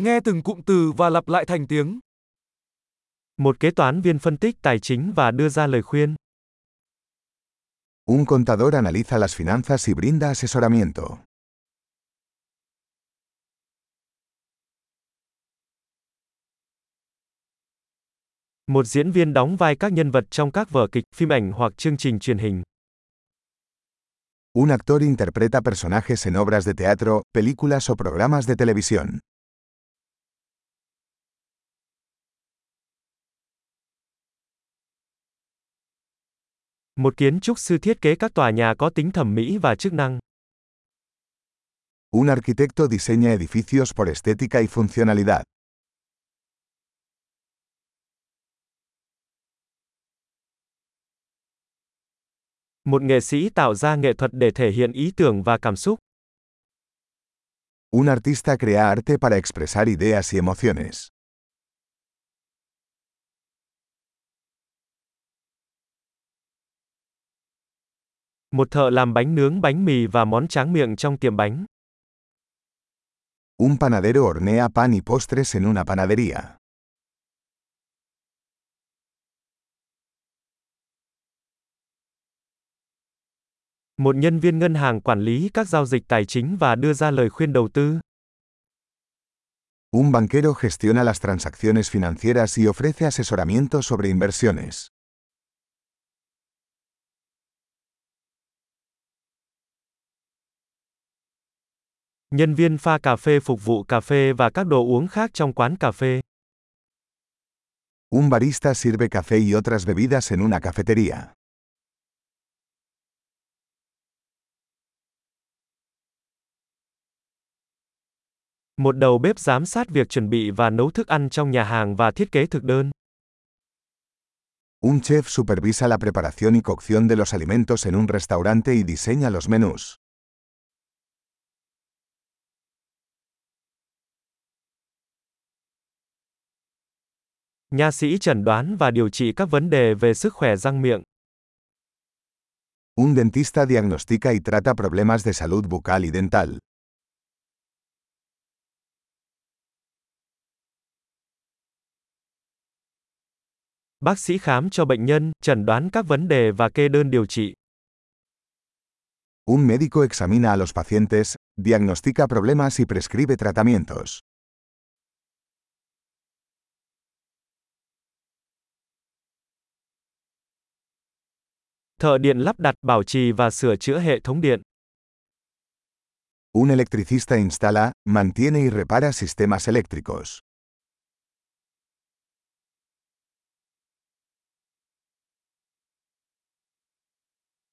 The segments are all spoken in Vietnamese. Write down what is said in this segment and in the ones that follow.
Nghe từng cụm từ và lặp lại thành tiếng. Một kế toán viên phân tích tài chính và đưa ra lời khuyên. Un contador analiza las finanzas y brinda asesoramiento. Một diễn viên đóng vai các nhân vật trong các vở kịch, phim ảnh hoặc chương trình truyền hình. Un actor interpreta personajes en obras de teatro, películas o programas de televisión. Một kiến trúc sư thiết kế các tòa nhà có tính thẩm mỹ và chức năng. Un arquitecto diseña edificios por estética y funcionalidad. Một nghệ sĩ tạo ra nghệ thuật để thể hiện ý tưởng và cảm xúc. Un artista crea arte para expresar ideas y emociones. Một thợ làm bánh nướng bánh mì và món tráng miệng trong tiệm bánh. Un panadero hornea pan y postres en una panadería. Một nhân viên ngân hàng quản lý các giao dịch tài chính và đưa ra lời khuyên đầu tư. Un banquero gestiona las transacciones financieras y ofrece asesoramiento sobre inversiones. Nhân viên pha cà phê phục vụ cà phê và các đồ uống khác trong quán cà phê. Un barista sirve café y otras bebidas en una cafetería. Một đầu bếp giám sát việc chuẩn bị và nấu thức ăn trong nhà hàng và thiết kế thực đơn. Un chef supervisa la preparación y cocción de los alimentos en un restaurante y diseña los menús. Nha sĩ chẩn đoán và điều trị các vấn đề về sức khỏe răng miệng. Un dentista diagnostica y trata problemas de salud bucal y dental. Bác sĩ khám cho bệnh nhân, chẩn đoán các vấn đề và kê đơn điều trị. Un médico examina a los pacientes, diagnostica problemas y prescribe tratamientos. Thợ điện lắp đặt, bảo trì và sửa chữa hệ thống điện. Un electricista instala, mantiene y repara sistemas eléctricos.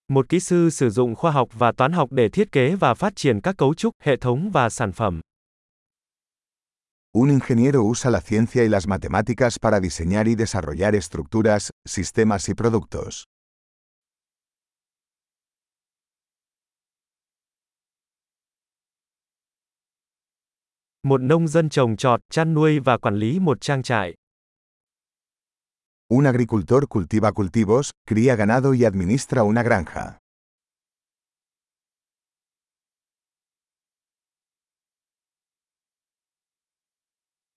Một kỹ sư sử dụng khoa học và toán học để thiết kế và phát triển các cấu trúc, hệ thống và sản phẩm. Un ingeniero usa la ciencia y las matemáticas para diseñar y desarrollar estructuras, sistemas y productos. Một nông dân trồng trọt, chăn nuôi và quản lý một trang trại. Un agricultor cultiva cultivos, cría ganado y administra una granja.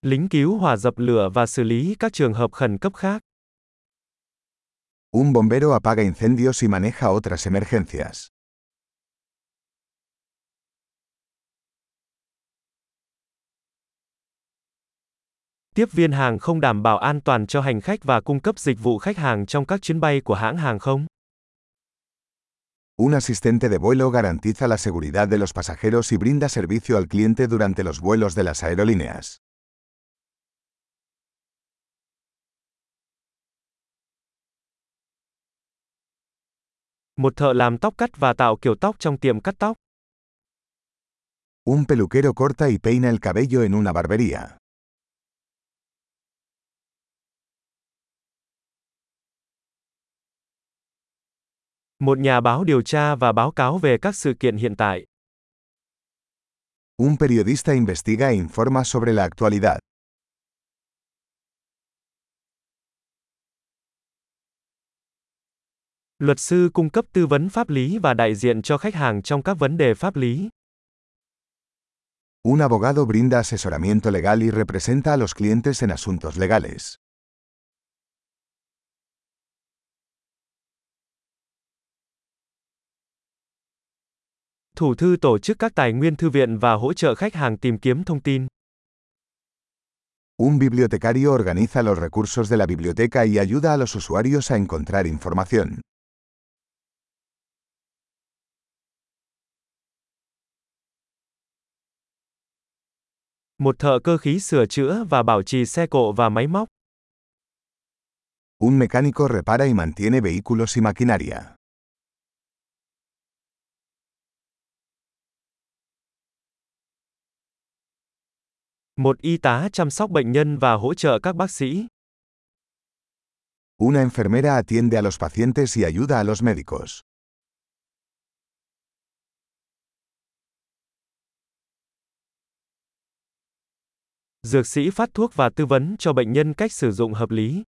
Lính cứu hỏa dập lửa và xử lý các trường hợp khẩn cấp khác. Un bombero apaga incendios y maneja otras emergencias. Tiếp viên hàng không đảm bảo an toàn cho hành khách và cung cấp dịch vụ khách hàng trong các chuyến bay của hãng hàng không. Un asistente de vuelo garantiza la seguridad de los pasajeros y brinda servicio al cliente durante los vuelos de las aerolíneas. Một thợ làm tóc cắt và tạo kiểu tóc trong tiệm cắt tóc. Un peluquero corta y peina el cabello en una barbería. Một nhà báo điều tra và báo cáo về các sự kiện hiện tại. Un periodista investiga e informa sobre la actualidad. Luật sư cung cấp tư vấn pháp lý và đại diện cho khách hàng trong các vấn đề pháp lý. Un abogado brinda asesoramiento legal y representa a los clientes en asuntos legales. Thủ thư tổ chức các tài nguyên thư viện và hỗ trợ khách hàng tìm kiếm thông tin. Un bibliotecario organiza los recursos de la biblioteca y ayuda a los usuarios a encontrar información. Một thợ cơ khí sửa chữa và bảo trì xe cộ và máy móc. Un mecánico repara y mantiene vehículos y maquinaria. Một y tá chăm sóc bệnh nhân và hỗ trợ các bác sĩ. Una enfermera atiende a los pacientes y ayuda a los médicos. Dược sĩ phát thuốc và tư vấn cho bệnh nhân cách sử dụng hợp lý.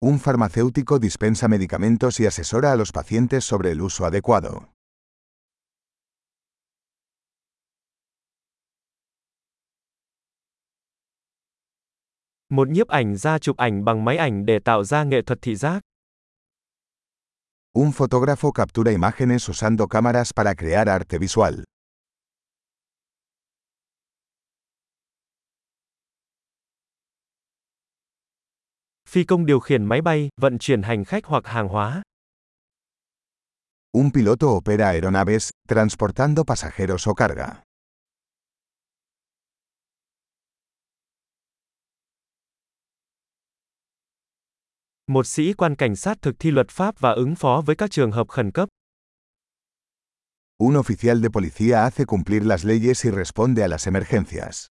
Un farmacéutico dispensa medicamentos y asesora a los pacientes sobre el uso adecuado. Một nhiếp ảnh gia chụp ảnh bằng máy ảnh để tạo ra nghệ thuật thị giác. Un fotógrafo captura imágenes usando cámaras para crear arte visual. Phi công điều khiển máy bay, vận chuyển hành khách hoặc hàng hóa. Un piloto opera aeronaves, transportando pasajeros o carga. Một sĩ quan cảnh sát thực thi luật pháp và ứng phó với các trường hợp khẩn cấp. Un oficial de policía hace cumplir las leyes y responde a las emergencias.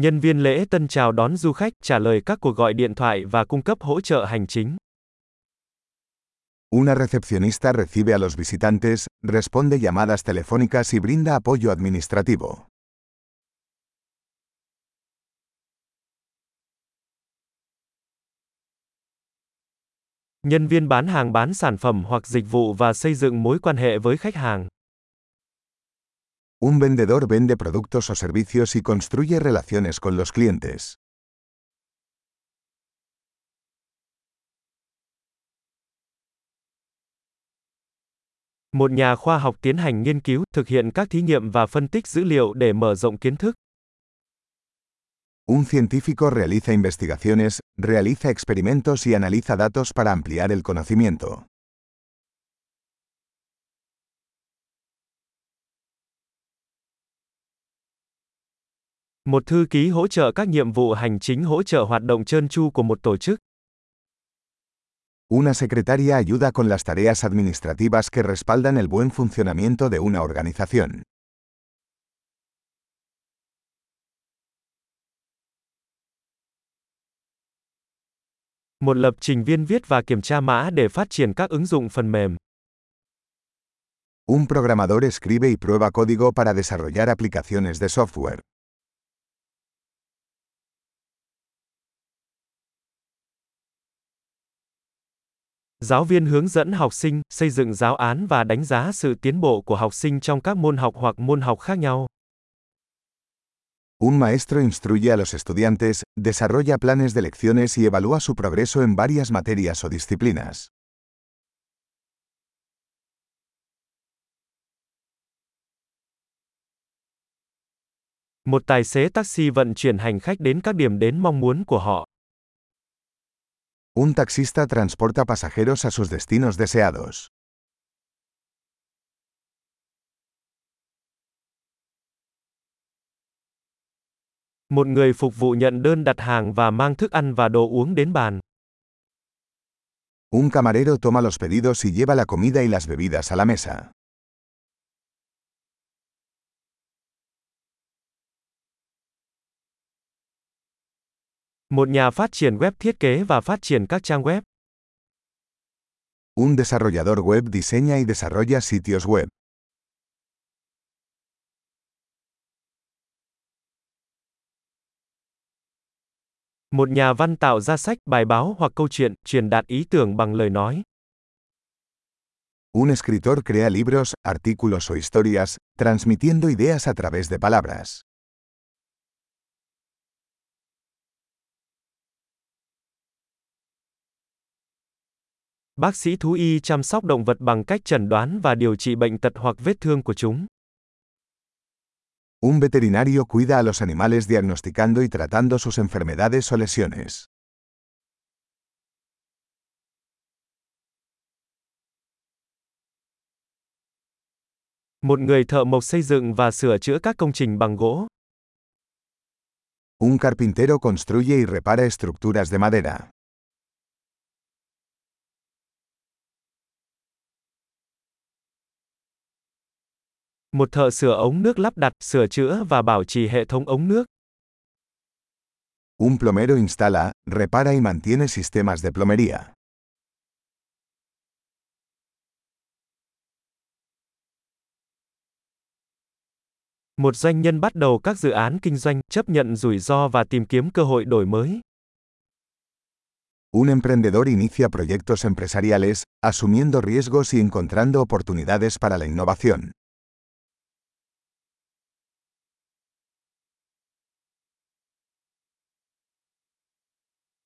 Nhân viên lễ tân chào đón du khách, trả lời các cuộc gọi điện thoại và cung cấp hỗ trợ hành chính. Una recepcionista recibe a los visitantes, responde llamadas telefónicas y brinda apoyo administrativo. Nhân viên bán hàng bán sản phẩm hoặc dịch vụ và xây dựng mối quan hệ với khách hàng. Un vendedor vende productos o servicios y construye relaciones con los clientes. Một nhà khoa học tiến hành nghiên cứu, thực hiện các thí nghiệm và phân tích dữ liệu để mở rộng kiến thức. Un científico realiza investigaciones, realiza experimentos y analiza datos para ampliar el conocimiento. Một thư ký hỗ trợ các nhiệm vụ hành chính hỗ trợ hoạt động trơn tru của một tổ chức. Una secretaria ayuda con las tareas administrativas que respaldan el buen funcionamiento de una organización. Một lập trình viên viết và kiểm tra mã để phát triển các ứng dụng phần mềm. Un programador escribe y prueba código para desarrollar aplicaciones de software. Giáo viên hướng dẫn học sinh xây dựng giáo án và đánh giá sự tiến bộ của học sinh trong các môn học hoặc môn học khác nhau. Un maestro instruye a los estudiantes, desarrolla planes de lecciones y evalúa su progreso en varias materias o disciplinas. Một tài xế taxi vận chuyển hành khách đến các điểm đến mong muốn của họ. Un taxista transporta pasajeros a sus destinos deseados. Một người phục vụ nhận đơn đặt hàng và mang thức ăn và đồ uống đến bàn. Un camarero toma los pedidos y lleva la comida y las bebidas a la mesa. Một nhà phát triển web thiết kế và phát triển các trang web. Un desarrollador web diseña y desarrolla sitios web. Một nhà văn tạo ra sách, bài báo hoặc câu chuyện, truyền đạt ý tưởng bằng lời nói. Un escritor crea libros, artículos o historias, transmitiendo ideas a través de palabras. Bác sĩ thú y chăm sóc động vật bằng cách chẩn đoán và điều trị bệnh tật hoặc vết thương của chúng. Un veterinario cuida a los animales diagnosticando y tratando sus enfermedades o lesiones. Một người thợ mộc xây dựng và sửa chữa các công trình bằng gỗ. Un carpintero construye y repara estructuras de madera. Một thợ sửa ống nước lắp đặt, sửa chữa và bảo trì hệ thống ống nước. Un plomero instala, repara y mantiene sistemas de plomería. Một doanh nhân bắt đầu các dự án kinh doanh, chấp nhận rủi ro và tìm kiếm cơ hội đổi mới. Un emprendedor inicia proyectos empresariales, asumiendo riesgos y encontrando oportunidades para la innovación.